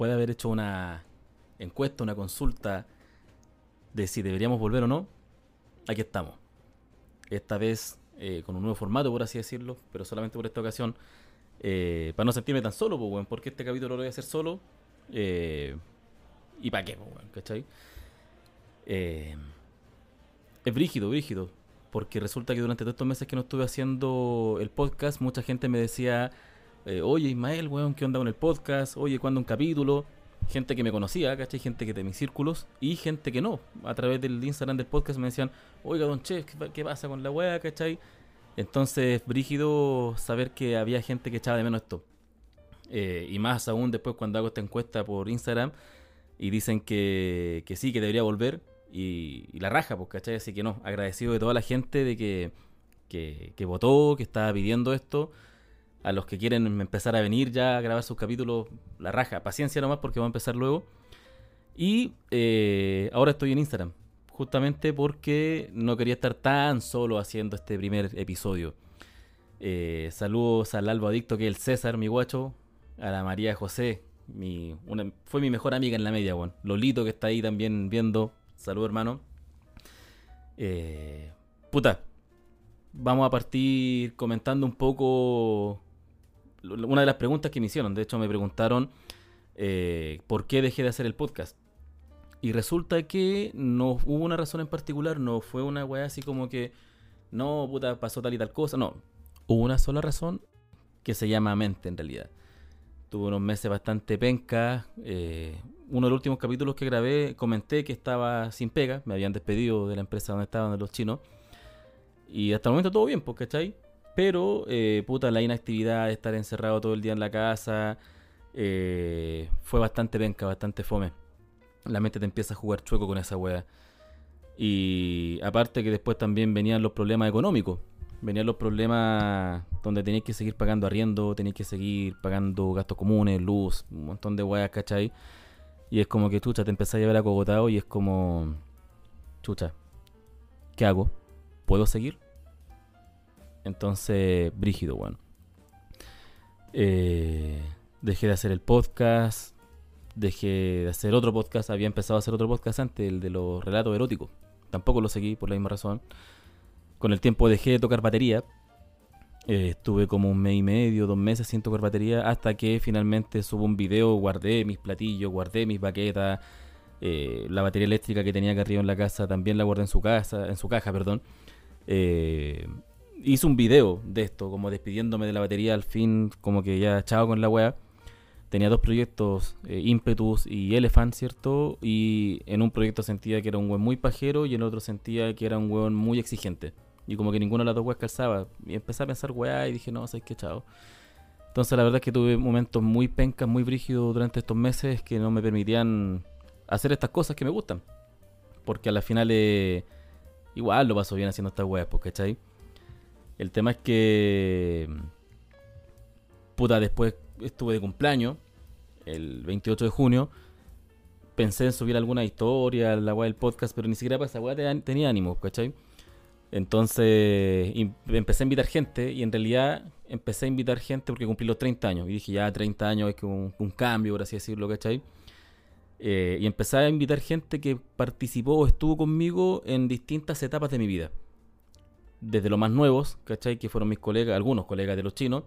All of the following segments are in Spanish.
después de haber hecho una encuesta, una consulta de si deberíamos volver o no, aquí estamos. Esta vez eh, con un nuevo formato, por así decirlo, pero solamente por esta ocasión, eh, para no sentirme tan solo, pues, porque este capítulo lo voy a hacer solo. Eh, ¿Y para qué, pues, ¿Cachai? es brígido, brígido. Porque resulta que durante todos estos meses que no estuve haciendo el podcast, mucha gente me decía, oye Ismael, weón, ¿qué onda con el podcast? Oye, ¿cuándo un capítulo? gente que me conocía, ¿cachai? Gente que de mis círculos y gente que no. A través del Instagram del podcast me decían, oiga, don Chef, ¿qué, pasa con la weá, ¿cachai? Entonces, brígido saber que había gente que echaba de menos esto. Eh, y más aún después cuando hago esta encuesta por Instagram y dicen que, que sí, que debería volver y, la raja, pues, ¿cachai? Así que no, agradecido de toda la gente de que, que, que votó, que estaba pidiendo esto a los que quieren empezar a venir ya a grabar sus capítulos, la raja. Paciencia nomás porque va a empezar luego. Y eh, ahora estoy en Instagram, justamente porque no quería estar tan solo haciendo este primer episodio. Eh, saludos al Albo Adicto, que es el César, mi guacho, a la María José, mi, fue mi mejor amiga en la media, bueno. Lolito, que está ahí también viendo. Saludos, hermano. Eh, puta, vamos a partir comentando un poco una de las preguntas que me hicieron. De hecho, me preguntaron eh, por qué dejé de hacer el podcast. Y resulta que no hubo una razón en particular, no fue una weá así como que, no, puta, pasó tal y tal cosa. No, hubo una sola razón que se llama mente en realidad. Tuve unos meses bastante penca. Eh, uno de los últimos capítulos que grabé comenté que estaba sin pega, me habían despedido de la empresa donde estaban los chinos. Y hasta el momento todo bien, pues, ¿cachai? Pero, eh, puta, la inactividad estar encerrado todo el día en la casa eh, fue bastante penca, bastante fome. La mente te empieza a jugar chueco con esa wea. Y aparte que después también venían los problemas económicos. Venían los problemas donde tenías que seguir pagando arriendo, tenías que seguir pagando gastos comunes, luz, un montón de weas, ¿cachai? Y es como que, chucha, te empezás a llevar acogotado y es como, chucha, ¿qué hago? ¿Puedo seguir? Entonces, brígido, bueno. Eh, dejé de hacer el podcast. Dejé de hacer otro podcast. Había empezado a hacer otro podcast antes, el de los relatos eróticos. Tampoco lo seguí por la misma razón. Con el tiempo dejé de tocar batería. Eh, estuve como un mes y medio, dos meses sin tocar batería. Hasta que finalmente subo un video. Guardé mis platillos, guardé mis baquetas. Eh, la batería eléctrica que tenía acá arriba en la casa también la guardé en su casa, en su caja, perdón. Eh, hice un video de esto, como despidiéndome de la batería al fin, como que ya chao con la wea. Tenía dos proyectos, eh, Impetus y Elephant, ¿cierto? Y en un proyecto sentía que era un weón muy pajero y en otro sentía que era un weón muy exigente. Y como que ninguna de las dos weas calzaba. Y empecé a pensar weá y dije, no, sabes qué, chao. Entonces la verdad es que tuve momentos muy pencas, muy brígidos durante estos meses que no me permitían hacer estas cosas que me gustan. Porque a la final eh, igual lo paso bien haciendo estas weas, pues, ¿cachai? El tema es que. Puta, después estuve de cumpleaños, el 28 de junio. Pensé en subir alguna historia, la weá del podcast, pero ni siquiera para esa weá tenía ánimo, ¿cachai? Entonces empecé a invitar gente y en realidad empecé a invitar gente porque cumplí los 30 años. Y dije, ya 30 años es que un, cambio, por así decirlo, ¿cachai? Eh, y empecé a invitar gente que participó o estuvo conmigo en distintas etapas de mi vida desde los más nuevos, ¿cachai? Que fueron mis colegas, algunos colegas de los chinos.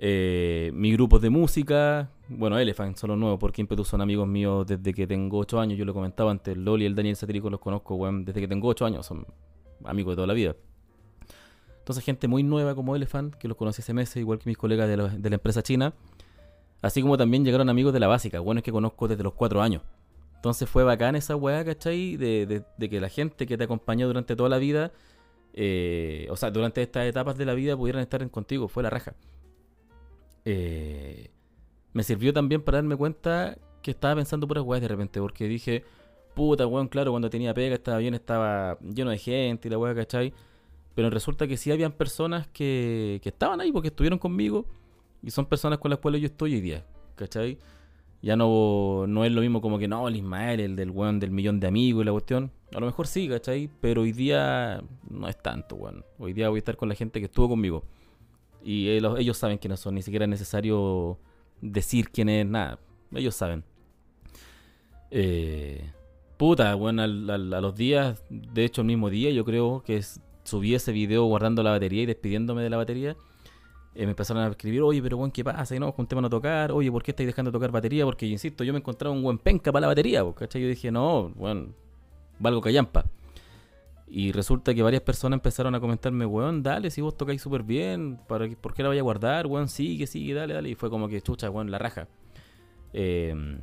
Eh, mis grupos de música, bueno, Elephant son los nuevos porque Impetus son amigos míos desde que tengo 8 años. Yo lo comentaba antes, Loli y el Daniel Satírico los conozco, weón, desde que tengo 8 años, son amigos de toda la vida. Entonces, gente muy nueva como Elephant, que los conocí hace meses, igual que mis colegas de la, de la empresa china. Así como también llegaron amigos de la básica, bueno, es que conozco desde los 4 años. Entonces fue bacán esa weá, ¿cachai? De, de, de que la gente que te acompañó durante toda la vida eh, o sea, durante estas etapas de la vida pudieran estar contigo, fue la raja. Eh, me sirvió también para darme cuenta que estaba pensando puras weas de repente, porque dije, puta, weón, claro, cuando tenía pega estaba bien, estaba lleno de gente y la wea, ¿cachai? Pero resulta que sí habían personas que, que estaban ahí porque estuvieron conmigo y son personas con las cuales yo estoy hoy día, ¿cachai? Ya no, no es lo mismo como que no, el Ismael, el del weón del millón de amigos y la cuestión. A lo mejor sí, ¿cachai? Pero hoy día no es tanto, weón. Hoy día voy a estar con la gente que estuvo conmigo. Y ellos, saben quiénes son, ni siquiera es necesario decir quién es, nada. ellos saben. Eh, puta, bueno, a los días, de hecho el mismo día, yo creo que subí ese video guardando la batería y despidiéndome de la batería. Eh, me empezaron a escribir, oye, pero bueno, ¿qué pasa? Y no, juntémonos a tocar, oye, ¿por qué estáis dejando de tocar batería? Porque, insisto, yo me encontraba un buen penca para la batería, ¿cachai? Yo dije, no, bueno, valgo callampa. Y resulta que varias personas empezaron a comentarme, weón, dale, si vos tocáis súper bien, ¿para ¿por qué la voy a guardar? Weón, sigue, sigue, dale, dale. Y fue como que, chucha, weón, la raja. Em,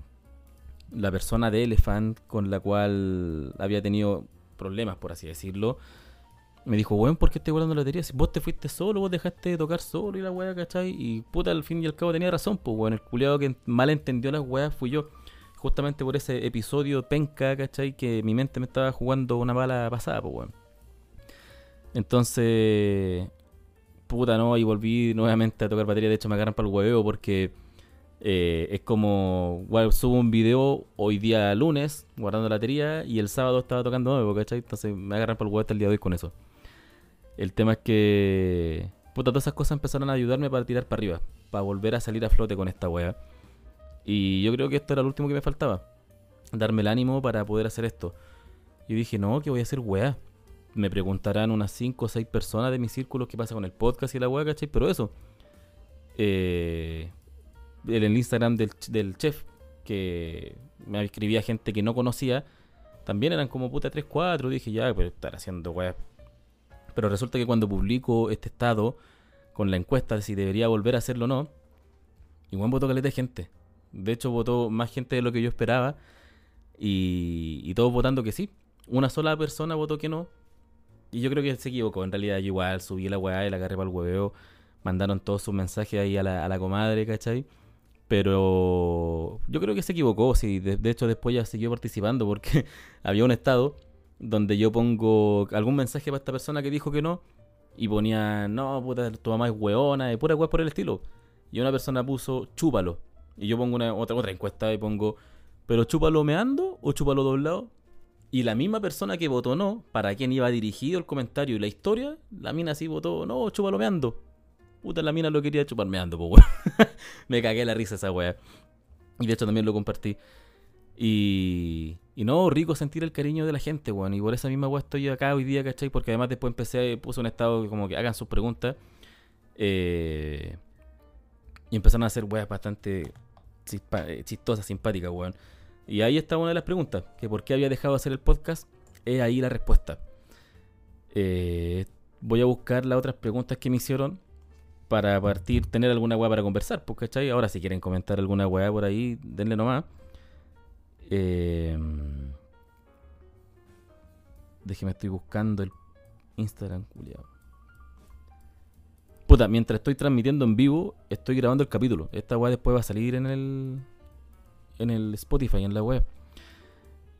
la persona de Elephant con la cual había tenido problemas, por así decirlo, me dijo, weón, ¿por qué estoy guardando la batería? Si vos te fuiste solo, vos dejaste de tocar solo y la weá, ¿cachai? Y puta, al fin y al cabo tenía razón, pues, weón, el culiado que mal entendió las weas fui yo justamente por ese episodio penca, ¿cachai? Que mi mente me estaba jugando una bala pasada, pues, weón. Entonces, puta, no, y volví nuevamente a tocar batería. De hecho, me agarran para el hueveo porque eh, es como, subo un video hoy día lunes, guardando la batería, y el sábado estaba tocando nuevo, ¿cachai? Entonces me agarran para el huevo hasta el día de hoy con eso. El tema es que, puta, todas esas cosas empezaron a ayudarme para tirar para arriba, para volver a salir a flote con esta wea. Y yo creo que esto era lo último que me faltaba. Darme el ánimo para poder hacer esto. Y dije, no, que voy a hacer weá. Me preguntarán unas 5 o 6 personas de mi círculo qué pasa con el podcast y la weá, ¿cachai? Pero eso. Eh, en el Instagram del, del chef, que me escribía gente que no conocía, también eran como puta 3, 4. Dije, ya, pues estar haciendo weá. Pero resulta que cuando publico este estado con la encuesta de si debería volver a hacerlo o no, igual voto caleta de gente. De hecho, votó más gente de lo que yo esperaba. Y, todos votando que sí. Una sola persona votó que no. Y yo creo que se equivocó. En realidad, yo igual subí la weá y la agarré para el hueveo. Mandaron todos sus mensajes ahí a la, a la comadre, ¿cachai? Pero yo creo que se equivocó. Sí, de, hecho, después ya siguió participando porque había un estado donde yo pongo algún mensaje para esta persona que dijo que no. Y ponía, no, puta, tu mamá es weona, y pura weá por el estilo. Y una persona puso, chúpalo. Y yo pongo una, otra, otra encuesta y pongo, ¿pero chúpalo meando o chúpalo doblado? Y la misma persona que votó no, para quien iba dirigido el comentario y la historia, la mina sí votó no, chúpalo meando. Puta, la mina lo quería chupar meando, pues Me cagué la risa esa weá. Y de hecho también lo compartí. Y, y no, rico sentir el cariño de la gente, weón. Y por esa misma weá estoy acá hoy día, ¿cachai? Porque además después empecé, puse un estado como que hagan sus preguntas. Eh, y empezaron a hacer weas bastante chistosa, simpática, weón. Y ahí está una de las preguntas, que por qué había dejado de hacer el podcast, es ahí la respuesta. Eh, voy a buscar las otras preguntas que me hicieron para partir, tener alguna weá para conversar, pues, ¿cachai? Ahora si quieren comentar alguna weá por ahí, denle nomás. Eh, déjeme, estoy buscando el Instagram, culiado. Puta, mientras estoy transmitiendo en vivo, estoy grabando el capítulo. Esta weá después va a salir en el. en el Spotify, en la web.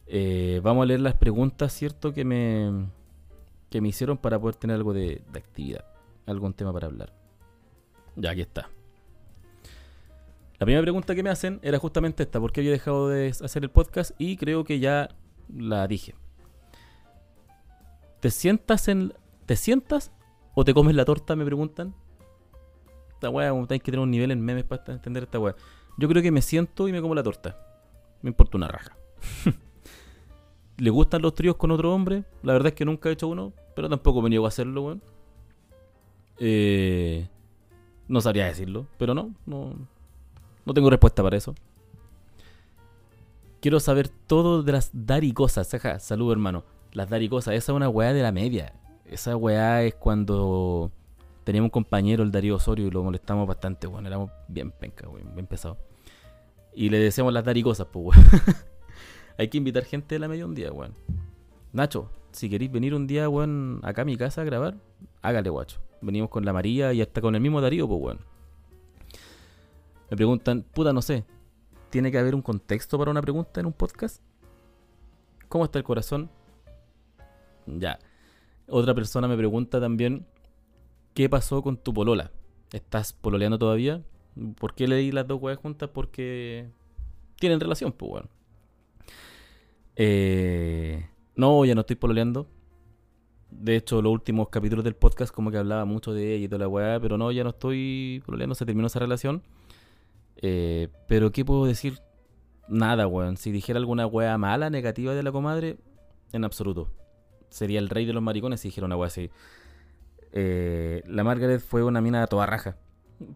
Eh, vamos a leer las preguntas, ¿cierto? Que me. que me hicieron para poder tener algo de, de actividad. Algún tema para hablar. Ya, aquí está. La primera pregunta que me hacen era justamente esta, ¿por qué había dejado de hacer el podcast? Y creo que ya la dije. ¿Te sientas en te sientas ¿O te comes la torta? Me preguntan. Esta weá, como tenéis que tener un nivel en memes para entender esta weá. Yo creo que me siento y me como la torta. Me importa una raja. ¿Le gustan los tríos con otro hombre? La verdad es que nunca he hecho uno, pero tampoco me niego a hacerlo, weón. Eh, no sabría decirlo, pero no, no, no tengo respuesta para eso. Quiero saber todo de las daricosas. Ajá, salud, hermano. Las daricosas, esa es una weá de la media. Esa weá es cuando teníamos un compañero, el Darío Osorio, y lo molestamos bastante, weón. Éramos bien penca, weón, bien pesados. Y le decíamos las daricosas, pues, weón. Hay que invitar gente de la media un día, weón. Nacho, si queréis venir un día, weón, acá a mi casa a grabar, hágale, guacho. Venimos con la María y hasta con el mismo Darío, pues, weón. Me preguntan, puta, no sé, ¿tiene que haber un contexto para una pregunta en un podcast? ¿Cómo está el corazón? Ya. Otra persona me pregunta también, ¿qué pasó con tu polola? ¿Estás pololeando todavía? ¿Por qué leí las dos weas juntas? Porque tienen relación, pues, bueno. Eh, no, ya no estoy pololeando. De hecho, los últimos capítulos del podcast como que hablaba mucho de ella y toda la weá, pero no, ya no estoy pololeando, se terminó esa relación. Eh, pero ¿qué puedo decir? nada, weón. Si dijera alguna wea mala, negativa de la comadre, en absoluto. Sería el rey de los maricones si dijera una wea así. Eh, la Margaret fue una mina toda raja.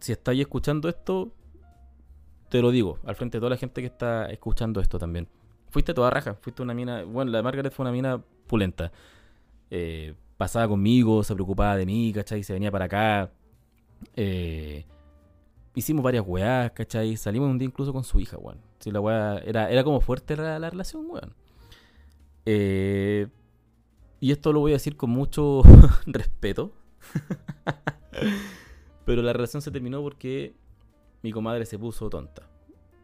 Si estáis escuchando esto, te lo digo, al frente de toda la gente que está escuchando esto también. Fuiste toda raja, fuiste una mina. Bueno, la Margaret fue una mina pulenta. Eh, pasaba conmigo, se preocupaba de mí, ¿cachai? Se venía para acá. Eh, hicimos varias weas, ¿cachai? Salimos un día incluso con su hija, weón. Si la wea era, era como fuerte la, la relación, weón. Eh, y esto lo voy a decir con mucho respeto. Pero la relación se terminó porque mi comadre se puso tonta.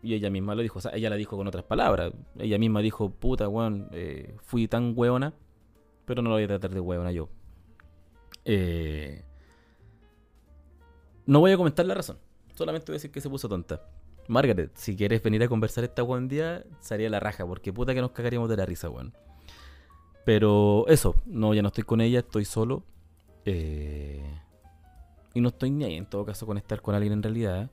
Y ella misma lo dijo, o sea, ella la dijo con otras palabras. Ella misma dijo, puta, weón, eh, fui tan weona, pero no lo voy a tratar de weona yo. Eh, no voy a comentar la razón, solamente voy a decir que se puso tonta. Margaret, si quieres venir a conversar esta buen día, sería la raja, porque puta que nos cagaríamos de la risa, weón. Pero eso, no, ya no estoy con ella, estoy solo. Eh, y no estoy ni ahí en todo caso con estar con alguien en realidad.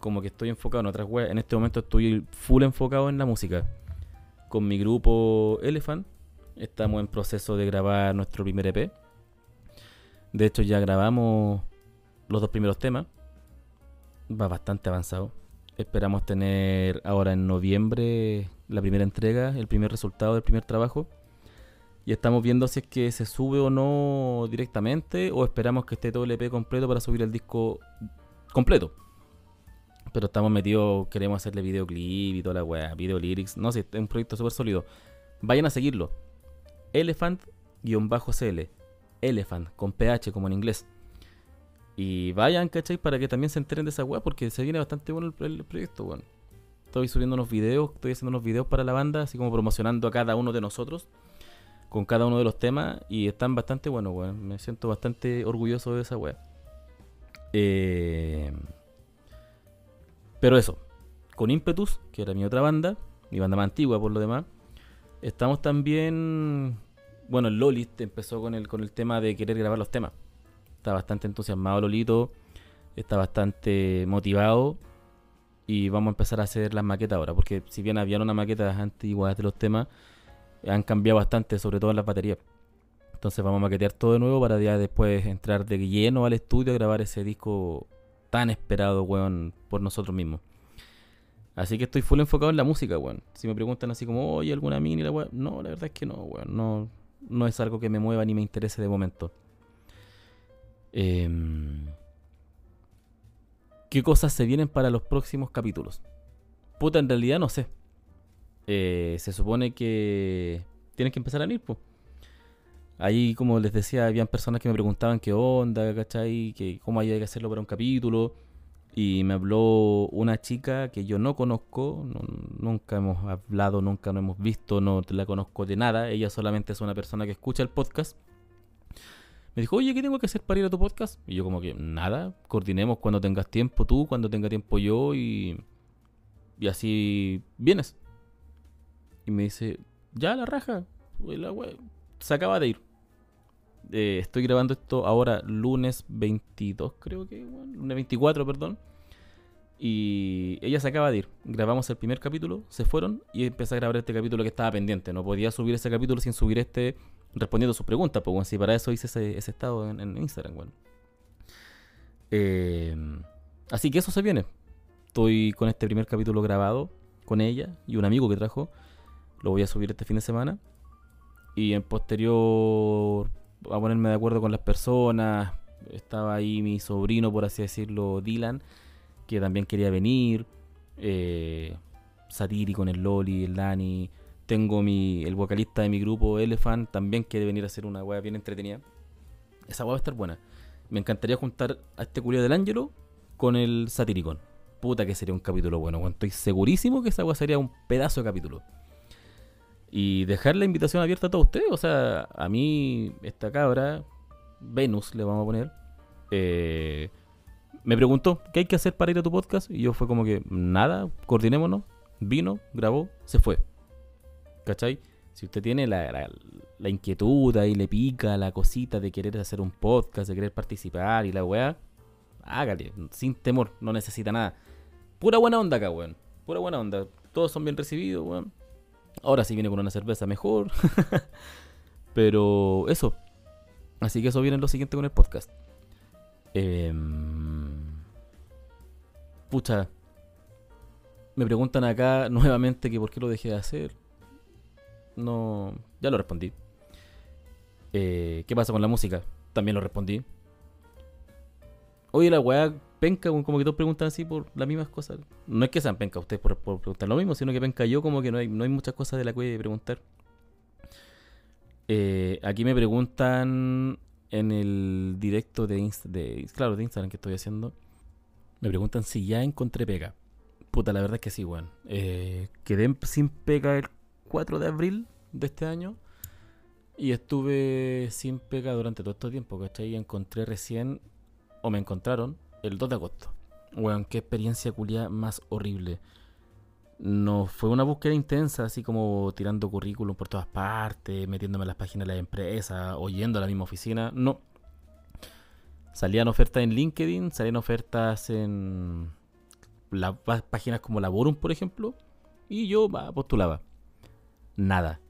Como que estoy enfocado en otras weas. En este momento estoy full enfocado en la música. Con mi grupo Elephant. Estamos en proceso de grabar nuestro primer EP. De hecho ya grabamos los dos primeros temas. Va bastante avanzado. Esperamos tener ahora en noviembre la primera entrega, el primer resultado del primer trabajo. Y estamos viendo si es que se sube o no directamente o esperamos que esté todo el EP completo para subir el disco completo. Pero estamos metidos, queremos hacerle videoclip y toda la weá, video lyrics. No sé, es un proyecto súper sólido. Vayan a seguirlo. Elephant-CL. Elephant, con PH como en inglés. Y vayan, ¿cachai? Para que también se enteren de esa weá, porque se viene bastante bueno el, proyecto, weón. Estoy subiendo unos videos, estoy haciendo unos videos para la banda, así como promocionando a cada uno de nosotros con cada uno de los temas y están bastante buenos. Me siento bastante orgulloso de esa weá. Eh, pero eso, con Impetus, que era mi otra banda, mi banda más antigua por lo demás, estamos también. Bueno, el Lolit empezó con el, con el tema de querer grabar los temas. Está bastante entusiasmado Lolito, está bastante motivado y vamos a empezar a hacer las maquetas ahora, porque si bien había una maqueta antigua de los temas, han cambiado bastante, sobre todo en las baterías. Entonces vamos a maquetear todo de nuevo para ya después entrar de lleno al estudio a grabar ese disco tan esperado, weón, por nosotros mismos. Así que estoy full enfocado en la música, weón. Si me preguntan así como, oye, ¿alguna mini? La weón? No, la verdad es que no, weón. No, no es algo que me mueva ni me interese de momento. Em, ¿Qué cosas se vienen para los próximos capítulos? Puta, en realidad no sé. Eh, se supone que tienen que empezar a venir, pues. Ahí, como les decía, habían personas que me preguntaban qué onda, ¿cachai? Que cómo hay que hacerlo para un capítulo. Y me habló una chica que yo no conozco, nunca hemos hablado, nunca nos hemos visto, no la conozco de nada. Ella solamente es una persona que escucha el podcast. Me dijo, oye, ¿qué tengo que hacer para ir a tu podcast? Y yo como que, nada, coordinemos cuando tengas tiempo tú, cuando tenga tiempo yo y, y así vienes. Y me dice, ya la raja, se acaba de ir. Eh, estoy grabando esto ahora lunes 22, creo que, lunes 24, perdón. Y ella se acaba de ir. Grabamos el primer capítulo, se fueron y empecé a grabar este capítulo que estaba pendiente. No podía subir ese capítulo sin subir este respondiendo sus preguntas, pues bueno, si para eso hice ese, estado en, Instagram, bueno. Eh, así que eso se viene. Estoy con este primer capítulo grabado con ella y un amigo que trajo. Lo voy a subir este fin de semana. Y en posterior a ponerme de acuerdo con las personas. Estaba ahí mi sobrino, por así decirlo, Dylan, que también quería venir. Eh, Satiri con el Loli, el Dani. Tengo mi, el vocalista de mi grupo, Elephant, también quiere venir a hacer una wea bien entretenida. Esa wea va a estar buena. Me encantaría juntar a este culio del Ángelo con el Satiricon. Puta que sería un capítulo bueno. Estoy segurísimo que esa wea sería un pedazo de capítulo y dejar la invitación abierta a todos ustedes. O sea, a mí, esta cabra, Venus le vamos a poner, eh, me preguntó, ¿qué hay que hacer para ir a tu podcast? Y yo fue como que, nada, coordinémonos. Vino, grabó, se fue. ¿Cachai? Si usted tiene la, la, inquietud y le pica la cosita de querer hacer un podcast, de querer participar y la weá, hágale, sin temor, no necesita nada. Pura buena onda acá, weón. Pura buena onda todos son bien recibidos, weón. Ahora sí viene con una cerveza mejor. Pero eso. Así que eso viene lo siguiente con el podcast. Em, pucha. Me preguntan acá nuevamente que por qué lo dejé de hacer. No. Ya lo respondí. Eh, ¿Qué pasa con la música? También lo respondí. Oye, la weá penca, como que todos preguntan así por las mismas cosas. No es que sean penca ustedes por, preguntar lo mismo, sino que penca yo como que no hay, no hay muchas cosas de la que preguntar. Eh, aquí me preguntan en el directo de, de, claro, de Instagram que estoy haciendo. Me preguntan si ya encontré pega. Puta, la verdad es que sí, weón. Eh, quedé sin pega el 4 de abril de este año. Y estuve sin pega durante todo este tiempo, ¿cachai? Y encontré recién, o me encontraron, el 2 de agosto. Weón, qué experiencia culia más horrible. No fue una búsqueda intensa, así como tirando currículum por todas partes, metiéndome en las páginas de la empresa, oyendo a la misma oficina. No. Salían ofertas en LinkedIn, salían ofertas en las páginas como Laborum, por ejemplo, y yo postulaba. Nada.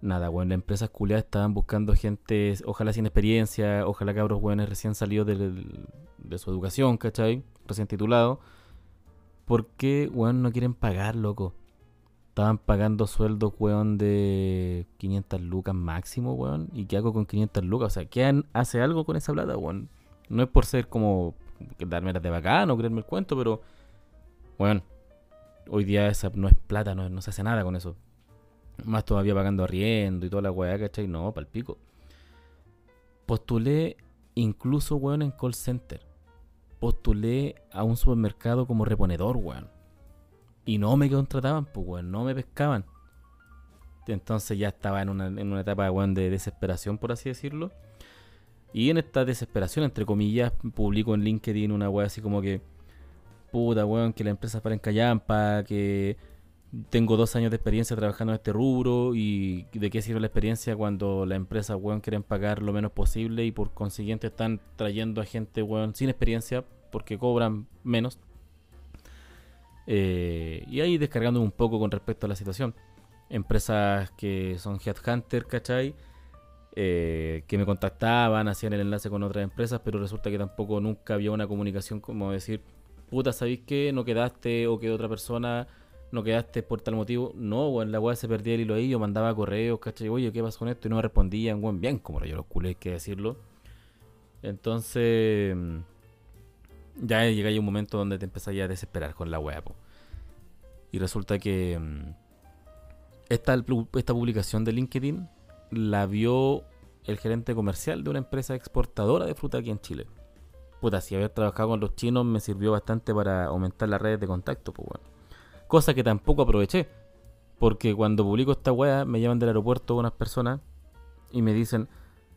Nada, bueno, las empresas culiadas estaban buscando gente, ojalá sin experiencia, ojalá cabros buenos recién salidos de, su educación, ¿cachai? Recién titulado. ¿Por qué, weón, no quieren pagar, loco? Estaban pagando sueldos, weón, de 500 lucas máximo, weón. ¿Y qué hago con 500 lucas? O sea, ¿qué hace algo con esa plata, weón? No es por ser como darme las de bacán o creerme el cuento, pero, weón, hoy día esa no es plata, no, no se hace nada con eso. Más todavía pagando arriendo y toda la weá, ¿cachai? No, pal pico. Postulé incluso, weón, en call center postulé a un supermercado como reponedor, weón. Y no me contrataban, pues, weón, no me pescaban. Entonces ya estaba en una, en una etapa, weón, de desesperación, por así decirlo. Y en esta desesperación, entre comillas, publico en LinkedIn una weá así como que, puta, weón, que la empresa para en Callampa, que tengo dos años de experiencia trabajando en este rubro y de qué sirve la experiencia cuando la empresa, weón, quieren pagar lo menos posible y por consiguiente están trayendo a gente, weón, sin experiencia porque cobran menos. Eh, y ahí descargando un poco con respecto a la situación. Empresas que son headhunter, ¿cachai? Eh, que me contactaban, hacían el enlace con otras empresas, pero resulta que tampoco nunca había una comunicación como decir, puta, ¿sabéis qué? No quedaste o quedó otra persona no quedaste por tal motivo. No, weón, la weá se perdía el hilo ahí, yo mandaba correos, ¿cachai? Oye, ¿qué pasó con esto? Y no me respondían, weón, bien, como yo los culés, que decirlo. Entonces, ya llega un momento donde te empezás a desesperar con la weá, Y resulta que mm, esta, esta publicación de LinkedIn la vio el gerente comercial de una empresa exportadora de fruta aquí en Chile. Puta, si haber trabajado con los chinos me sirvió bastante para aumentar las redes de contacto, pues bueno. Cosa que tampoco aproveché. Porque cuando publico esta weá, me llaman del aeropuerto unas personas y me dicen,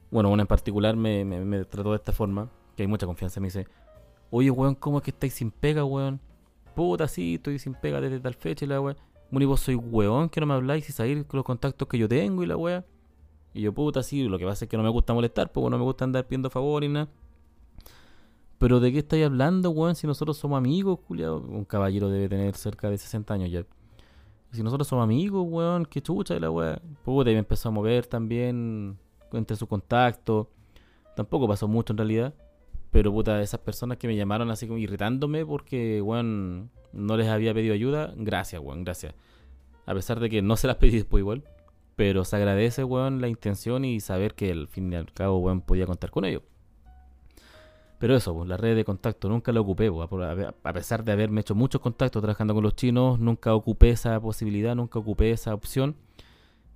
bueno, una en particular me, me, trató de esta forma, que hay mucha confianza, me dice, oye, weón, ¿cómo es que estáis sin pega, weón? Puta, sí, estoy sin pega desde tal fecha y la weá. Bueno, y vos soy weón, que no me habláis y salir con los contactos que yo tengo y la weá. Y yo, puta, sí, lo que pasa es que no me gusta molestar, pues no me gusta andar pidiendo favor y nada. Pero ¿de qué estáis hablando, weón? Si nosotros somos amigos, culiado. Un caballero debe tener cerca de 60 años ya. Si nosotros somos amigos, weón, qué chucha de la weá. Puta, y me empezó a mover también entre su contacto. Tampoco pasó mucho en realidad. Pero puta, esas personas que me llamaron así como irritándome porque, weón, no les había pedido ayuda. Gracias, weón, gracias. A pesar de que no se las pedí después igual. Pero se agradece, weón, la intención y saber que al fin y al cabo, weón, podía contar con ellos. Pero eso, pues, la red de contacto nunca la ocupé, pues, a pesar de haberme hecho muchos contactos trabajando con los chinos, nunca ocupé esa posibilidad, nunca ocupé esa opción.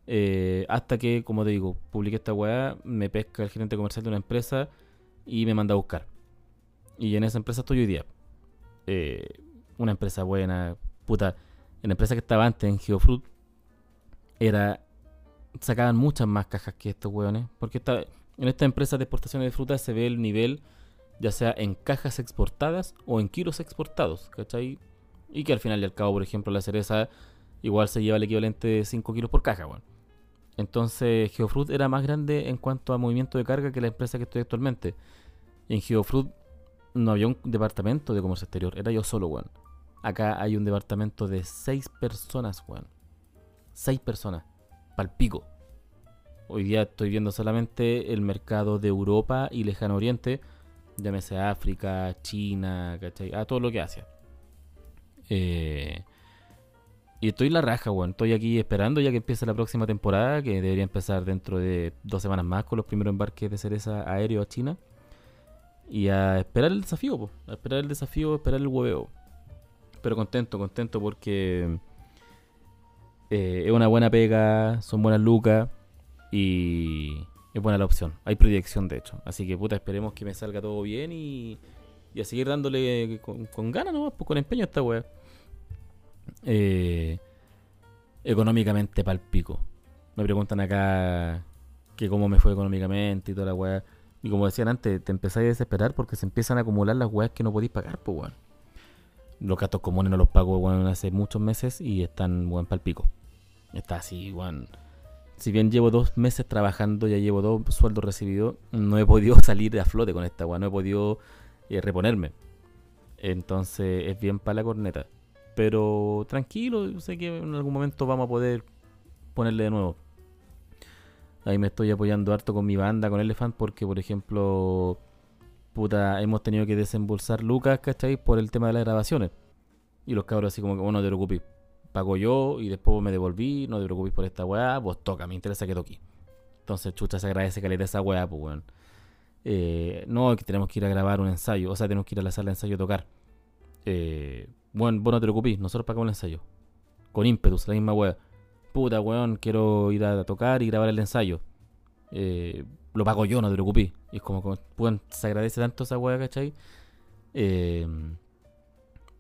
Eh, hasta que, como te digo, publiqué esta weá, me pesca el gerente comercial de una empresa y me manda a buscar. Y en esa empresa estoy hoy día. Eh, una empresa buena, puta. En la empresa que estaba antes, en Geofruit, era. sacaban muchas más cajas que estos weones. Porque en esta empresa de exportaciones de frutas se ve el nivel ya sea en cajas exportadas o en kilos exportados, ¿cachai? Y que al final y al cabo, por ejemplo, la cereza igual se lleva el equivalente de 5 kilos por caja, bueno. Entonces, Geofruit era más grande en cuanto a movimiento de carga que la empresa que estoy actualmente. en Geofruit no había un departamento de comercio exterior, era yo solo, weón. Acá hay un departamento de seis personas, weón. Seis personas. Palpico. Hoy día estoy viendo solamente el mercado de Europa y Lejano Oriente. Llámese África, China, ¿cachai? A todo lo que hace. Eh, y estoy la raja, weón. Estoy aquí esperando ya que empiece la próxima temporada, que debería empezar dentro de dos semanas más con los primeros embarques de cereza aéreo a China. Y a esperar el desafío, po. a esperar el desafío, a esperar el hueveo. Pero contento, contento porque eh, es una buena pega, son buenas lucas y es buena la opción. Hay proyección, de hecho. Así que, puta, esperemos que me salga todo bien y, y a seguir dándole con, ganas, ¿no? Pues con empeño a esta weá. Eh, económicamente palpico. Me preguntan acá que cómo me fue económicamente y toda la weá. Y como decían antes, te empezáis a desesperar porque se empiezan a acumular las weas que no podéis pagar, pues weón. Los gastos comunes no los pago, weón, hace muchos meses y están, weón, palpico. Está así, weón. Si bien llevo dos meses trabajando, ya llevo dos sueldos recibidos, no he podido salir a flote con esta weón, no he podido eh, reponerme. Entonces es bien para la corneta. Pero tranquilo, sé que en algún momento vamos a poder ponerle de nuevo. Ahí me estoy apoyando harto con mi banda, con Elephant, porque por ejemplo, puta, hemos tenido que desembolsar lucas, ¿cachai? Por el tema de las grabaciones. Y los cabros así como que, bueno, no te preocupes, pago yo y después me devolví, no te preocupes por esta weá, vos toca, me interesa que toque. Entonces, chucha, se agradece que le dé esa weá, pues weón. Eh, no, que tenemos que ir a grabar un ensayo, o sea, tenemos que ir a la sala de ensayo a tocar. Eh, bueno, vos no te preocupes, nosotros pagamos el ensayo. Con ímpetus, la misma weá. Puta, weón, quiero ir a tocar y grabar el ensayo. Eh, lo pago yo, no te preocupes. Y es como, como se agradece tanto esa weá, ¿cachai? Eh,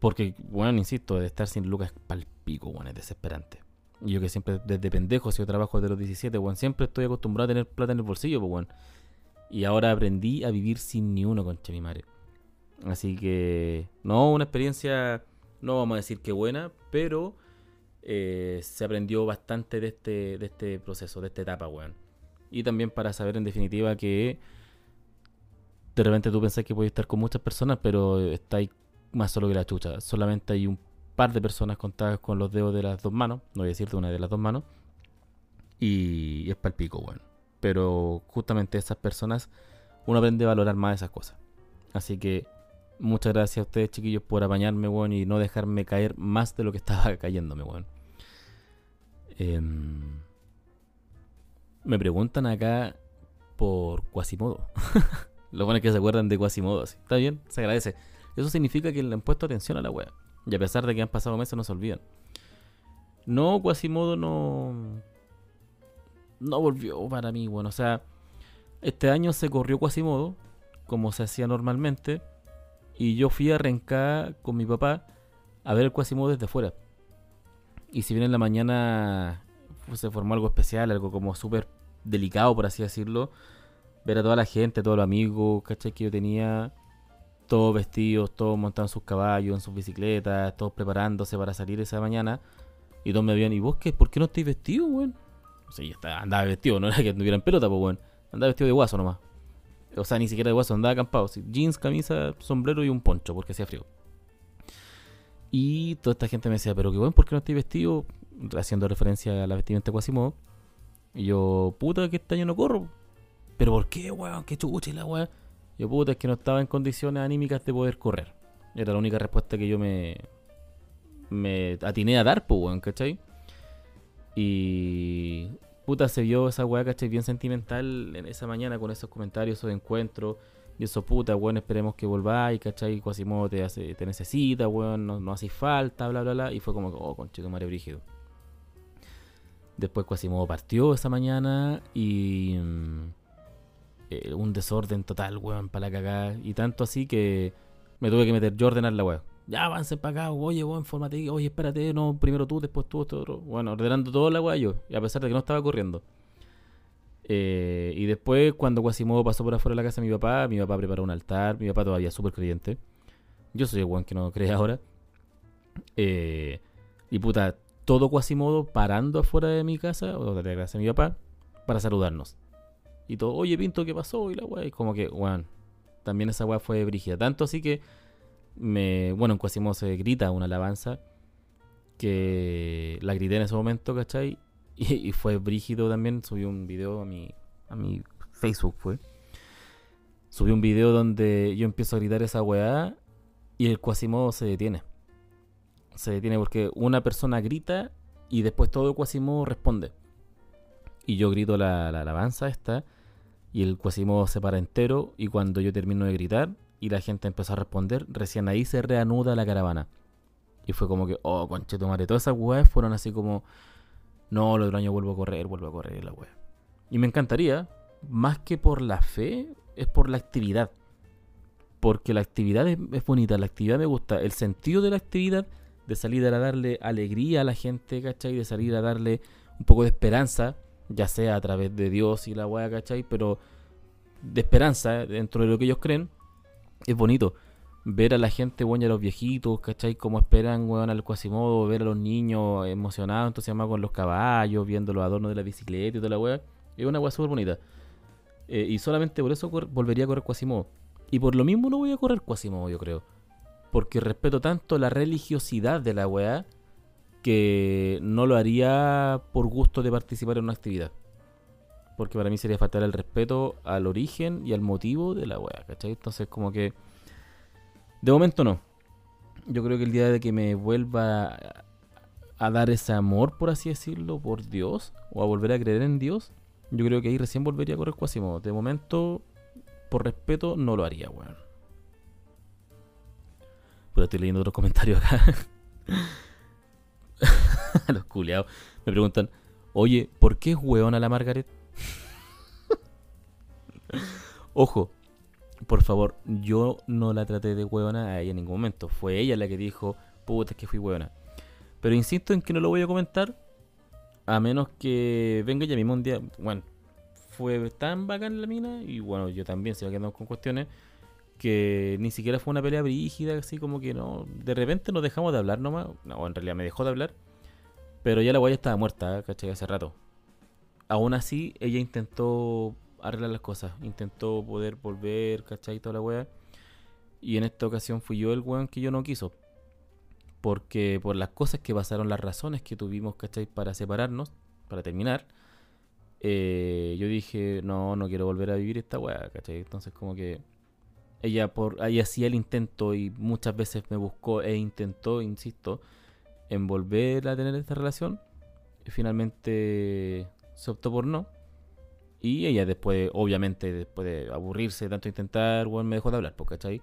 porque, bueno, insisto, de estar sin lucas palpico, weón, es desesperante. Yo que siempre, desde pendejo, si yo trabajo desde los 17, weón, siempre estoy acostumbrado a tener plata en el bolsillo, pues, weón. Y ahora aprendí a vivir sin ni uno, concha mi madre. Así que, no, una experiencia no vamos a decir que buena, pero eh, se aprendió bastante de este, de este proceso, de esta etapa, weón. Y también para saber en definitiva que de repente tú pensás que puedes estar con muchas personas, pero estáis más solo que la chucha. Solamente hay un par de personas contadas con los dedos de las dos manos, no voy a decirte una de las dos manos, y es palpico, weón. Pero justamente esas personas, uno aprende a valorar más esas cosas. Así que Muchas gracias a ustedes, chiquillos, por apañarme, weón, y no dejarme caer más de lo que estaba cayéndome, weón. Em, me preguntan acá por Quasimodo. Lo bueno es que se acuerdan de Quasimodo. Está bien, se agradece. Eso significa que le han puesto atención a la wea. Y a pesar de que han pasado meses, no se olvidan. No, Quasimodo no. No volvió para mí, bueno. O sea, este año se corrió Quasimodo, como se hacía normalmente. Y yo fui a Renca con mi papá a ver el Quasimodo desde fuera. Y si bien en la mañana se formó algo especial, algo como súper delicado, por así decirlo, ver a toda la gente, todos los amigos, ¿cachai? Que yo tenía, todos vestidos, todos montando sus caballos, en sus bicicletas, todos preparándose para salir esa mañana. Y todos me veían, ¿y vos qué? ¿Por qué no estáis vestido, weón? O sea, ya andaba vestido, no era que anduviera en pelota, pues, weón. Andaba vestido de guaso nomás. O sea, ni siquiera de guaso, andaba acampado. Jeans, camisa, sombrero y un poncho, porque hacía frío. Y toda esta gente me decía, pero qué bueno, ¿por qué no estoy vestido? Haciendo referencia a la vestimenta de Quasimodo. Y yo, puta, que este año no corro. ¿Pero por qué, weón? ¿Qué chucha la weón? Yo, puta, es que no estaba en condiciones anímicas de poder correr. Era la única respuesta que yo me, me atiné a dar, pues, weón, ¿cachai? Y puta, se vio esa weá, ¿cachai? Bien sentimental en esa mañana con esos comentarios, esos encuentros. Y eso, puta, weón, esperemos que volváis, ¿cachai? Quasimodo te, hace, te necesita, weón, no, no hace falta, bla, bla, bla. Y fue como, oh, conchito, madre brígido. Después Quasimodo partió esa mañana y... Mm, eh, un desorden total, weón, para la cagada. Y tanto así que me tuve que meter yo a ordenar la weá ya avance para acá, oye, vos informate, oye, espérate, no, primero tú, después tú, esto otro. Bueno, ordenando todo la weá yo, y a pesar de que no estaba corriendo. Eh, y después, cuando Quasimodo pasó por afuera de la casa de mi papá, mi papá preparó un altar, mi papá todavía súper creyente. Yo soy el weón que no cree ahora. Eh, y puta, todo Quasimodo parando afuera de mi casa, o de la casa de mi papá, para saludarnos. Y todo, oye, Pinto, ¿qué pasó? Y la weá, y como que, weón, también esa weá fue brígida. Tanto así que me, bueno, en Quasimodo se grita una alabanza que la grité en ese momento, ¿cachai? Y, fue brígido también, subí un video a mi, a mi Facebook, fue. Subí un video donde yo empiezo a gritar esa weá y el Quasimodo se detiene. Se detiene porque una persona grita y después todo el Quasimodo responde. Y yo grito la, la alabanza esta y el Quasimodo se para entero y cuando yo termino de gritar y la gente empezó a responder, recién ahí se reanuda la caravana. Y fue como que, oh, concheto madre, todas esas weas fueron así como, no, el otro año vuelvo a correr, vuelvo a correr la wea. Y me encantaría, más que por la fe, es por la actividad. Porque la actividad es, bonita, la actividad me gusta. El sentido de la actividad, de salir a darle alegría a la gente, ¿cachai? De salir a darle un poco de esperanza, ya sea a través de Dios y la wea, ¿cachai? Pero de esperanza dentro de lo que ellos creen, es bonito ver a la gente, y a los viejitos, ¿cachai? Como esperan, weón, al Quasimodo, ver a los niños emocionados, entonces llama con los caballos, viendo los adornos de la bicicleta y toda la weá. Es una weá súper bonita. Eh, y solamente por eso volvería a correr Quasimodo. Y por lo mismo no voy a correr Quasimodo, yo creo. Porque respeto tanto la religiosidad de la weá que no lo haría por gusto de participar en una actividad. Porque para mí sería faltar el respeto al origen y al motivo de la weá, ¿cachai? Entonces como que de momento no. Yo creo que el día de que me vuelva a dar ese amor, por así decirlo, por Dios, o a volver a creer en Dios, yo creo que ahí recién volvería a correr Quasimodo. De momento, por respeto, no lo haría, weón. Pues estoy leyendo otros comentarios acá. Los culiados me preguntan, oye, ¿por qué es weona la Margaret? Ojo, por favor, yo no la traté de huevona a ella en ningún momento. Fue ella la que dijo, puta, es que fui huevona. Pero insisto en que no lo voy a comentar. A menos que venga ya mismo un día. Bueno, fue tan bacán la mina. Y bueno, yo también se va quedando con cuestiones. Que ni siquiera fue una pelea brígida, así como que no. De repente nos dejamos de hablar nomás. No, en realidad me dejó de hablar. Pero ya la guaya estaba muerta, ¿cachai? Hace rato. Aún así, ella intentó arreglar las cosas. Intentó poder volver, ¿cachai? Toda la weá. Y en esta ocasión fui yo el weón que yo no quiso. Porque por las cosas que pasaron, las razones que tuvimos, ¿cachai? Para separarnos, para terminar. Eh, yo dije, no, no quiero volver a vivir esta weá, ¿cachai? Entonces como que ella por ahí hacía el intento y muchas veces me buscó e intentó, insisto, en volver a tener esta relación. Y finalmente se optó por no. Y ella después, obviamente, después de aburrirse tanto intentar, bueno, me dejó de hablar, ¿cachai?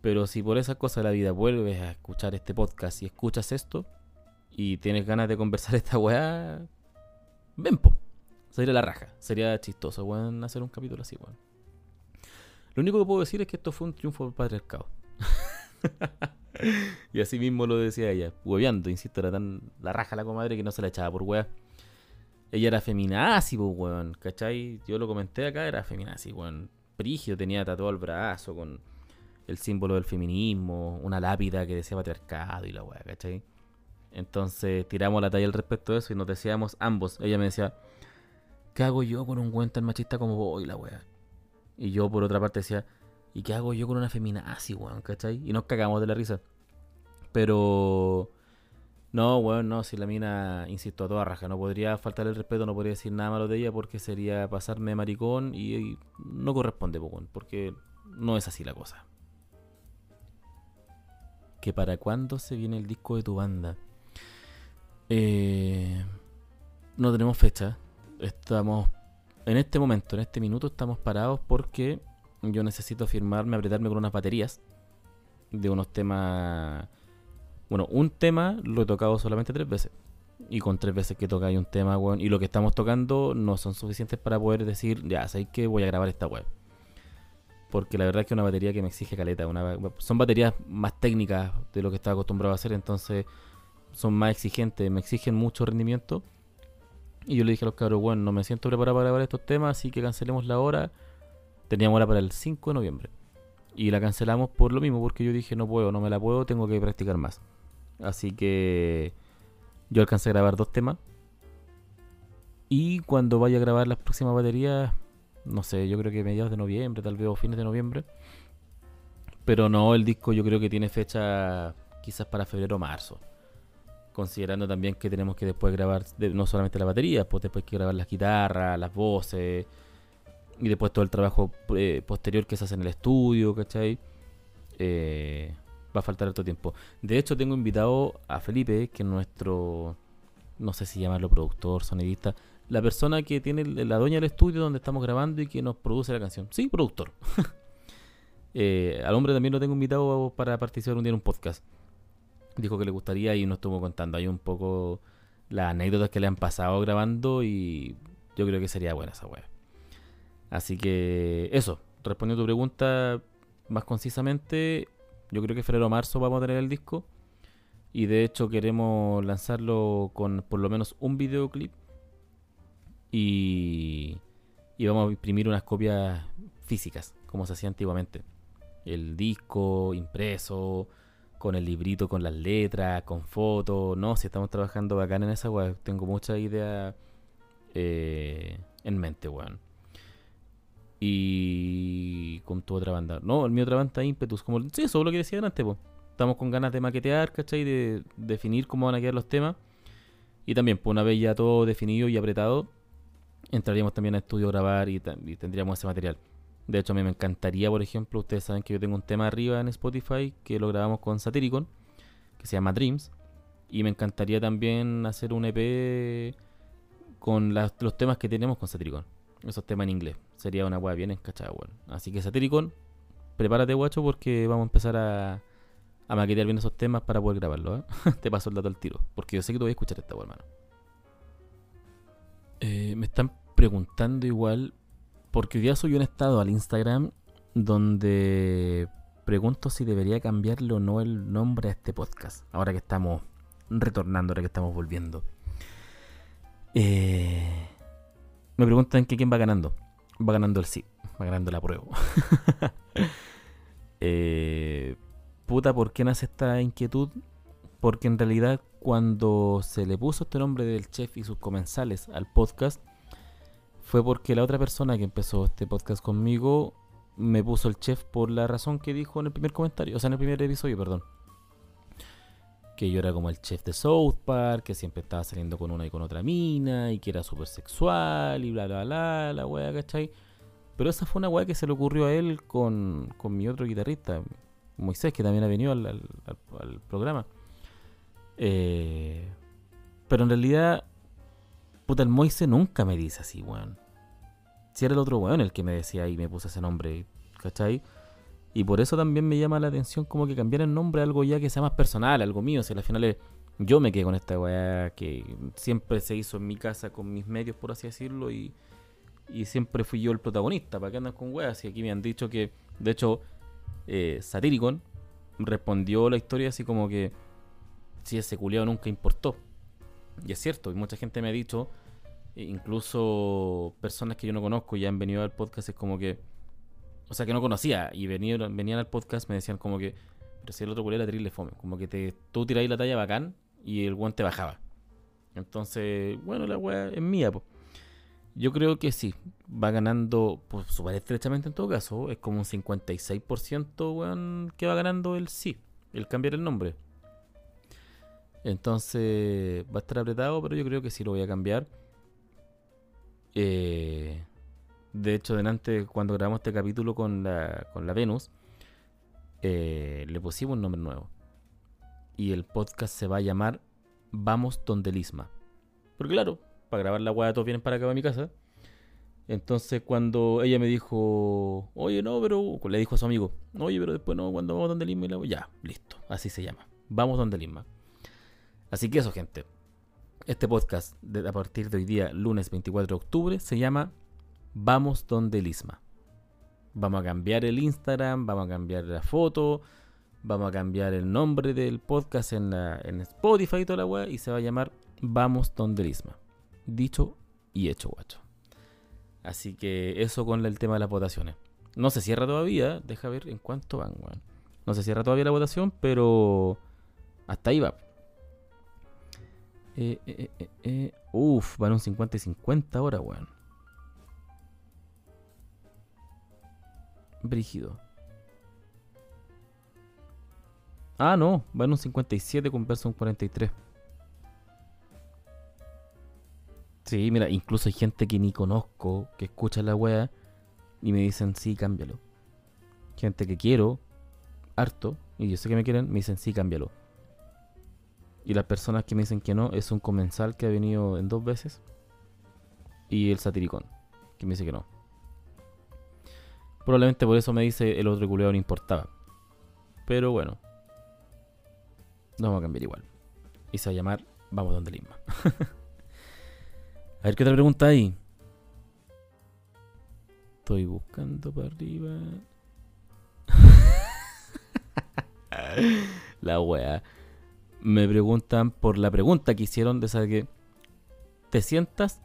Pero si por esas cosas de la vida vuelves a escuchar este podcast y escuchas esto y tienes ganas de conversar esta weá, ven, po. Sería la raja. Sería chistoso, weón, hacer un capítulo así, weón. Lo único que puedo decir es que esto fue un triunfo del patriarcado. y así mismo lo decía ella, hueveando, insisto, era tan la raja la comadre que no se la echaba por weá. Ella era feminazi, pues, weón, ¿cachai? Yo lo comenté acá, era feminazi, weón. Prigio tenía tatuado el brazo con el símbolo del feminismo, una lápida que decía patriarcado y la weá, ¿cachai? Entonces tiramos la talla al respecto de eso y nos decíamos ambos. Ella me decía, ¿qué hago yo con un weón tan machista como vos y la weá? Y yo por otra parte decía, ¿y qué hago yo con una feminazi, weón? ¿cachai? Y nos cagamos de la risa. Pero no, bueno, no, si la mina, insisto, a toda raja, no podría faltar el respeto, no podría decir nada malo de ella porque sería pasarme maricón y, no corresponde, porque no es así la cosa. ¿Que para cuándo se viene el disco de tu banda? Eh, no tenemos fecha. Estamos, en este momento, en este minuto, estamos parados porque yo necesito firmarme, apretarme con unas baterías de unos temas bueno, un tema lo he tocado solamente tres veces. Y con tres veces que tocáis un tema, weón, y lo que estamos tocando no son suficientes para poder decir, ya, sé que voy a grabar esta web. Porque la verdad es que una batería que me exige caleta. Una, son baterías más técnicas de lo que estaba acostumbrado a hacer, entonces son más exigentes, me exigen mucho rendimiento. Y yo le dije a los cabros, bueno, no me siento preparado para grabar estos temas, así que cancelemos la hora. Teníamos hora para el 5 de noviembre. Y la cancelamos por lo mismo, porque yo dije, no puedo, no me la puedo, tengo que practicar más. Así que yo alcancé a grabar dos temas. Y cuando vaya a grabar las próximas baterías, no sé, yo creo que mediados de noviembre, tal vez o fines de noviembre, Pero no, el disco yo creo que tiene fecha quizás para febrero o marzo. Considerando también que tenemos que después grabar no solamente la batería, pues después que grabar las guitarras, las voces y después todo el trabajo eh, posterior que se hace en el estudio, ¿cachai? Eh, va a faltar otro tiempo. De hecho, tengo invitado a Felipe, que es nuestro, no sé si llamarlo productor, sonidista, la persona que tiene la dueña del estudio donde estamos grabando y que nos produce la canción. Sí, productor. eh, al hombre también lo tengo invitado para participar un día en un podcast. Dijo que le gustaría y nos estuvo contando ahí un poco las anécdotas que le han pasado grabando y yo creo que sería buena esa wea. Así que eso, respondiendo a tu pregunta más concisamente, yo creo que febrero o marzo vamos a tener el disco. Y de hecho queremos lanzarlo con por lo menos un videoclip. Y, y vamos a imprimir unas copias físicas, como se hacía antiguamente. El disco impreso, con el librito, con las letras, con fotos. No, si estamos trabajando bacán en esa web, tengo mucha idea eh, en mente, weón. Y con tu otra banda. No, mi otra banda Impetus. Como, sí, eso es lo que decía antes, pues. Estamos con ganas de maquetear, ¿cachai? De definir cómo van a quedar los temas. Y también, pues una vez ya todo definido y apretado, entraríamos también a estudio a grabar y, tendríamos ese material. De hecho, a mí me encantaría, por ejemplo, ustedes saben que yo tengo un tema arriba en Spotify que lo grabamos con Satyricon, que se llama Dreams. Y me encantaría también hacer un EP con los temas que tenemos con Satyricon. Esos temas en inglés. Sería una weá bien encachada, weón. Así que Satyricon, prepárate, guacho, porque vamos a empezar a, a maquetear bien esos temas para poder grabarlo. ¿eh? Te paso el dato al tiro. Porque yo sé que te voy a escuchar esta weá, hermano. Eh, me están preguntando igual. Porque hoy día soy un estado al Instagram donde pregunto si debería cambiarle o no el nombre a este podcast. Ahora que estamos retornando, ahora que estamos volviendo. Eh, me preguntan que quién va ganando. Va ganando el sí, va ganando la prueba. eh, puta, ¿por qué nace esta inquietud? Porque en realidad cuando se le puso este nombre del chef y sus comensales al podcast, fue porque la otra persona que empezó este podcast conmigo me puso el chef por la razón que dijo en el primer comentario, o sea, en el primer episodio, perdón que yo era como el chef de South Park, que siempre estaba saliendo con una y con otra mina, y que era súper sexual, y bla, bla, bla, la wea, ¿cachai? Pero esa fue una wea que se le ocurrió a él con, con mi otro guitarrista, Moisés, que también ha venido al, al, programa. Eh, pero en realidad, puta, el Moisés nunca me dice así, weón. Si era el otro weón el que me decía y me puso ese nombre, ¿cachai? Y por eso también me llama la atención como que cambiar el nombre a algo ya que sea más personal, algo mío. si al final es, yo me quedé con esta weá que siempre se hizo en mi casa con mis medios, por así decirlo, y, y siempre fui yo el protagonista. ¿Para qué andan con weas? Y aquí me han dicho que, de hecho, eh, Satyricon respondió la historia así como que si ese culiado nunca importó. Y es cierto, y mucha gente me ha dicho, incluso personas que yo no conozco y han venido al podcast, es como que o sea, que no conocía, y venían, venían al podcast, me decían como que, pero si el otro era terrible fome, como que te, tú tiráis la talla bacán y el guante bajaba. Entonces, bueno, la weá es mía, pues. Yo creo que sí, va ganando pues, súper estrechamente en todo caso. Es como un 56%, weón, que va ganando el sí, el cambiar el nombre. Entonces, va a estar apretado, pero yo creo que sí lo voy a cambiar. Eh, de hecho, delante, cuando grabamos este capítulo con la, con la Venus, eh, le pusimos un nombre nuevo. Y el podcast se va a llamar Vamos donde Lisma. Porque claro, para grabar la weá todos vienen para acá a mi casa. Entonces cuando ella me dijo, oye no, pero le dijo a su amigo, oye, pero después no, cuando vamos donde le ya, listo, así se llama. Vamos donde Lisma. Así que eso, gente. Este podcast, a partir de hoy día, lunes 24 de octubre, se llama vamos donde Lisma. Vamos a cambiar el Instagram, vamos a cambiar la foto, vamos a cambiar el nombre del podcast en, en Spotify y toda la web y se va a llamar Vamos donde Lisma. Dicho y hecho, guacho. Así que eso con el tema de las votaciones. No se cierra todavía, deja ver en cuánto van, weón. No se cierra todavía la votación, pero hasta ahí va. Eh, eh, eh, eh Uf, van un 50 y 50 ahora, weón. Brígido. Ah, no, va en un 57, conversa un 43. Sí, mira, incluso hay gente que ni conozco, que escucha la wea y me dicen, sí, cámbialo. Gente que quiero, harto, y yo sé que me quieren, me dicen, sí, cámbialo. Y las personas que me dicen que no, es un comensal que ha venido en dos veces. Y el satiricón, que me dice que no. Probablemente por eso me dice el otro culeado no importaba. Pero bueno. No vamos a cambiar igual. Y se va a llamar Vamos donde Lima. a ver qué otra pregunta hay. Estoy buscando para arriba. la wea. Me preguntan por la pregunta que hicieron de saber que ¿te sientas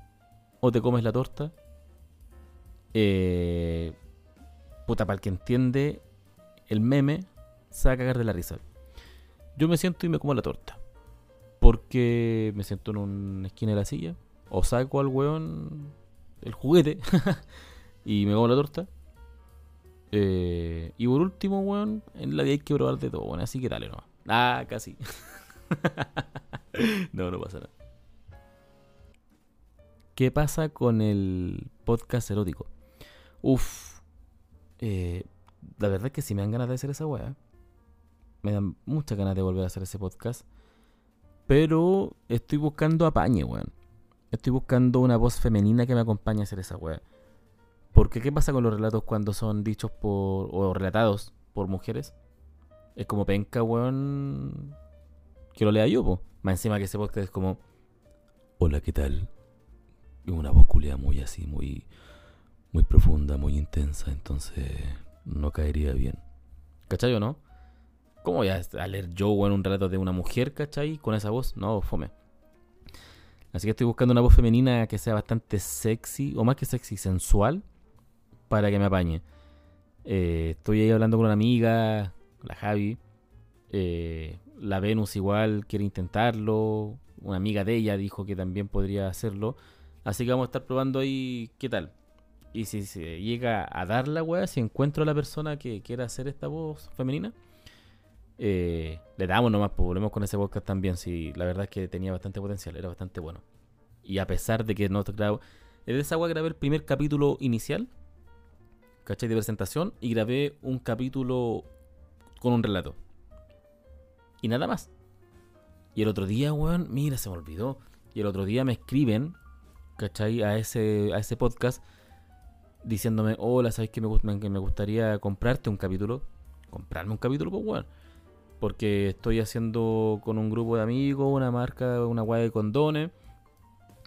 o te comes la torta? Eh, puta, para el que entiende el meme, se va a cagar de la risa. Yo me siento y me como la torta. Porque me siento en una esquina de la silla. O saco al weón el juguete. y me como la torta. Eh, y por último, weón, en la vida hay que probar de todo, bueno, así que dale no Ah, casi. no, no pasa nada. ¿Qué pasa con el podcast erótico? Uf. Eh, la verdad es que si me dan ganas de hacer esa weá. Me dan muchas ganas de volver a hacer ese podcast. Pero estoy buscando apañe, weón. Estoy buscando una voz femenina que me acompañe a hacer esa weá. Porque ¿qué pasa con los relatos cuando son dichos por... o relatados por mujeres? Es como penca, weón. Que lo lea yo. Más encima que ese podcast es como... Hola, ¿qué tal? Y una voz culia muy así, muy... Muy profunda, muy intensa. Entonces no caería bien. ¿Cachai o no? ¿Cómo voy a, leer yo, weón, un relato de una mujer, cachai? Con esa voz. No, fome. Así que estoy buscando una voz femenina que sea bastante sexy, o más que sexy, sensual, para que me apañe. Eh, estoy ahí hablando con una amiga, la Javi. Eh, la Venus igual quiere intentarlo. Una amiga de ella dijo que también podría hacerlo. Así que vamos a estar probando ahí qué tal. Y si se llega a dar la weá, si encuentro a la persona que quiera hacer esta voz femenina, eh, le damos nomás, pues volvemos con ese podcast también. Si la verdad es que tenía bastante potencial, era bastante bueno. Y a pesar de que no grabo. De esa weá grabé el primer capítulo inicial, ¿cachai? De presentación, y grabé un capítulo con un relato. Y nada más. Y el otro día, weón, mira, se me olvidó. Y el otro día me escriben, ¿cachai? A ese, a ese podcast diciéndome, hola, ¿sabes que me, que me gustaría comprarte un capítulo? Comprarme un capítulo, pues, weón. Porque estoy haciendo con un grupo de amigos una marca, una guay de condones.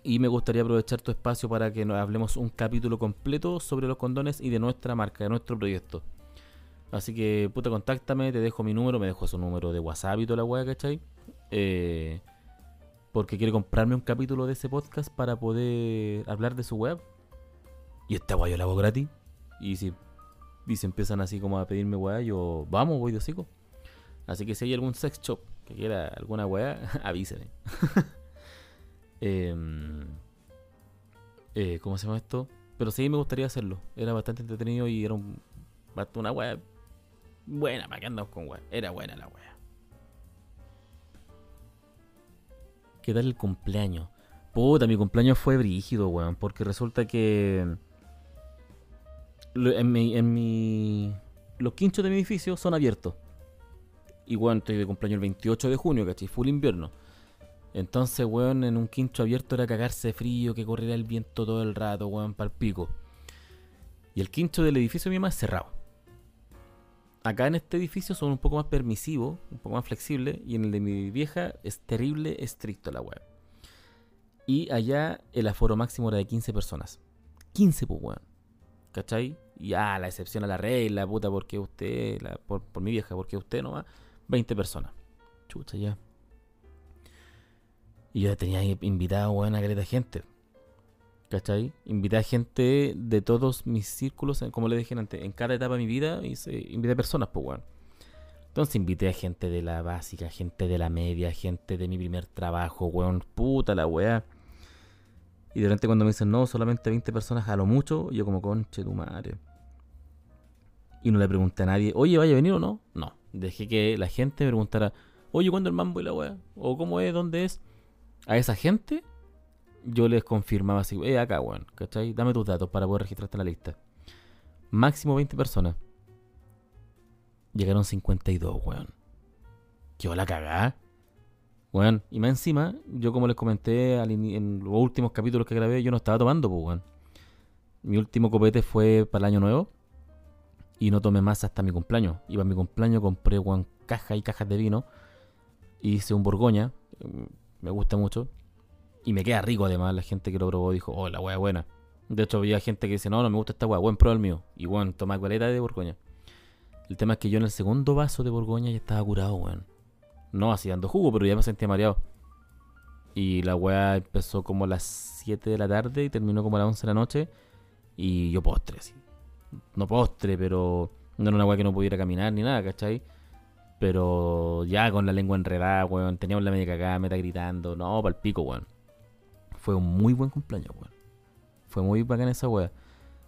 Y me gustaría aprovechar tu espacio para que nos hablemos un capítulo completo sobre los condones y de nuestra marca, de nuestro proyecto. Así que, puta, contáctame, te dejo mi número, me dejo su número de WhatsApp y toda la weá, ¿cachai? Eh, porque quiere comprarme un capítulo de ese podcast para poder hablar de su web. Y esta weá yo la hago gratis. Y si, y se empiezan así como a pedirme weá, yo, vamos, voy de hocico. Así que si hay algún sex shop que quiera alguna weá, avíseme. Em, eh, ¿Cómo se llama esto? Pero sí me gustaría hacerlo. Era bastante entretenido y era un, una weá buena. ¿Para qué andamos con weá? Era buena la weá. ¿Qué tal el cumpleaños? Puta, mi cumpleaños fue brígido, weón. Porque resulta que. En mi, en mi. Los quinchos de mi edificio son abiertos. Y weón, estoy de cumpleaños el 28 de junio, ¿cachai? Full invierno. Entonces, weón, en un quincho abierto era cagarse frío, que corriera el viento todo el rato, weón, para el pico. Y el quincho del edificio de mi mamá es cerrado. Acá en este edificio son un poco más permisivos, un poco más flexibles, y en el de mi vieja es terrible estricto la weón. Y allá el aforo máximo era de 15 personas. 15, pues, weón. ¿Cachai? Y ah, la excepción a la regla, puta, porque usted, por, mi vieja, porque usted no va. 20 personas. Chucha, ya. Y yo tenía invitado, weón, a de gente. ¿Cachai? Invité a gente de todos mis círculos, como le dije antes, en cada etapa de mi vida invité a personas, pues, weón. Entonces invité a gente de la básica, gente de la media, gente de mi primer trabajo, weón. Puta la weá. Y de repente cuando me dicen, no, solamente 20 personas a lo mucho, yo como, conche tu madre. Y no le pregunté a nadie, oye, ¿vaya a venir o no? No Dejé que la gente me preguntara, oye, ¿cuándo el mambo y la weá? ¿O cómo es? ¿Dónde es? A esa gente yo les confirmaba así, eh, acá, weón, ¿cachai? Dame tus datos para poder registrarte en la lista. Máximo 20 personas. Llegaron 52, weón. ¿Qué la cagá? Weón, y más encima, yo como les comenté en los últimos capítulos que grabé, yo no estaba tomando, pues, weón. Mi último copete fue para el año nuevo. Y no tomé más hasta mi cumpleaños. Y para mi cumpleaños compré, weón, cajas y cajas de vino. Hice un Borgoña. Mm, me gusta mucho. Y me queda rico además. La gente que lo probó dijo, oh, la weá buena. De hecho, había gente que dice, no, no me gusta esta weá, buen pro el mío. Y bueno, toma cualeta de Borgoña. El tema es que yo en el segundo vaso de Borgoña ya estaba curado, weón. No así dando jugo, pero ya me sentía mareado. Y la weá empezó como a las 7 de la tarde y terminó como a las 11 de la noche. Y yo postre, así. No postre, pero no era una weá que no pudiera caminar ni nada, ¿cachai? Pero ya con la lengua enredada, weón. Teníamos la media cagada, me está gritando. No, para el pico, weón. Fue un muy buen cumpleaños, weón. Fue muy bacán esa weá.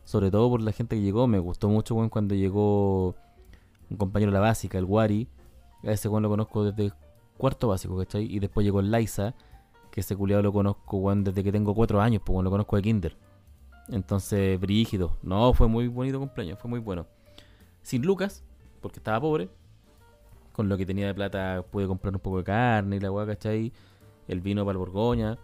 Sobre todo por la gente que llegó. Me gustó mucho, weón, cuando llegó un compañero de la básica, el Wari. Ese weón lo conozco desde cuarto básico, ¿cachai? Y después llegó el Liza, que ese culiado lo conozco, weón, desde que tengo cuatro años, pues, weón, lo conozco de Kinder. Entonces, brígido. No, fue muy bonito cumpleaños, fue muy bueno. Sin Lucas, porque estaba pobre. Con lo que tenía de plata pude comprar un poco de carne y la weá, ¿cachai? El vino para el Borgoña.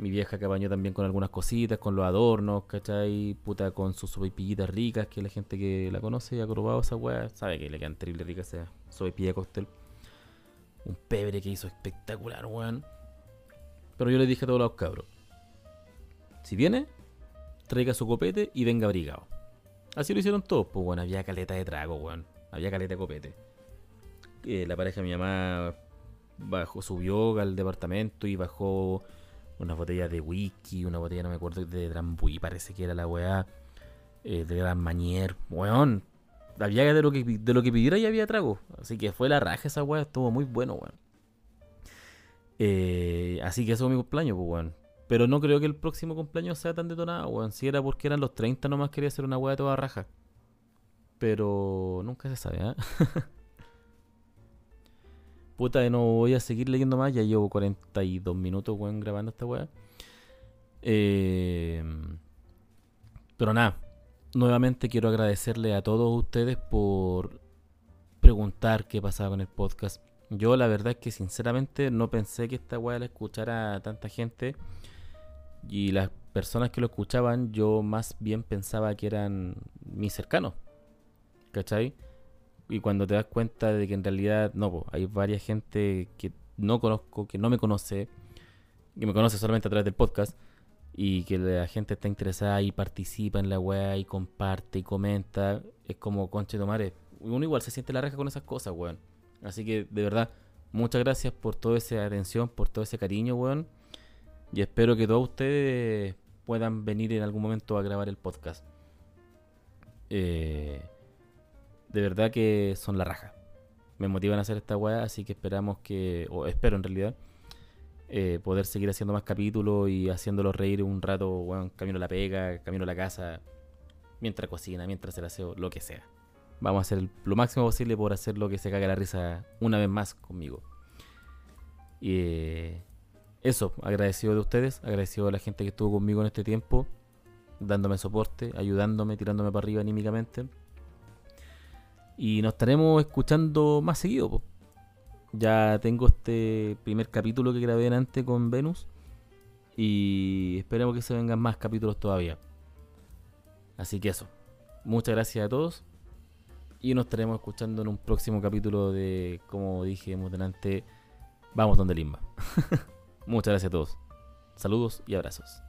Mi vieja que bañó también con algunas cositas, con los adornos, ¿cachai? Puta, con sus sopaipillitas ricas, que la gente que la conoce y ha esa weá sabe que le quedan terrible ricas esa sopaipilla de cóctel. Un pebre que hizo espectacular, weón. Pero yo le dije a todos los cabros: si viene, traiga su copete y venga abrigado. Así lo hicieron todos, pues bueno, había caleta de trago, weón. Había caleta de copete. Eh, la pareja de mi mamá bajó, subió al departamento y bajó una botella de whisky, una botella, no me acuerdo, de Drambuí, parece que era la weá, eh, de Gran Manier, weón. Había de lo, que, de lo que pidiera y había trago. Así que fue la raja esa weá, estuvo muy bueno, weón. Eh, así que eso fue mi cumpleaños, pues, weón. Pero no creo que el próximo cumpleaños sea tan detonado, weón. Si era porque eran los 30 nomás quería hacer una weá de toda raja. Pero nunca se sabe, ¿eh? Puta, no voy a seguir leyendo más. Ya llevo 42 minutos, weón, grabando esta weá. Eh, pero nada, nuevamente quiero agradecerle a todos ustedes por preguntar qué pasaba con el podcast. Yo la verdad es que sinceramente no pensé que esta weá la escuchara a tanta gente. Y las personas que lo escuchaban, yo más bien pensaba que eran mis cercanos. ¿Cachai? Y cuando te das cuenta de que en realidad no, hay varias gente que no conozco, que no me conoce, que me conoce solamente a través del podcast y que la gente está interesada y participa en la web y comparte y comenta, es como conche tomare. Uno igual se siente la reja con esas cosas, weón. Así que de verdad, muchas gracias por toda esa atención, por todo ese cariño, weón. Y espero que todos ustedes puedan venir en algún momento a grabar el podcast. Eh, de verdad que son la raja. Me motivan a hacer esta weá, así que esperamos que, o espero en realidad, eh, poder seguir haciendo más capítulos y haciéndolos reír un rato, weón, camino a la pega, camino a la casa, mientras cocina, mientras el aseo, lo que sea. Vamos a hacer lo máximo posible por hacer lo que se cague la risa una vez más conmigo. Y eh, eso, agradecido de ustedes, agradecido a la gente que estuvo conmigo en este tiempo, dándome soporte, ayudándome, tirándome para arriba anímicamente. Y nos estaremos escuchando más seguido. Ya tengo este primer capítulo que grabé antes con Venus. Y esperemos que se vengan más capítulos todavía. Así que eso. Muchas gracias a todos. Y nos estaremos escuchando en un próximo capítulo de, como dije delante, Vamos donde Limba. Muchas gracias a todos. Saludos y abrazos.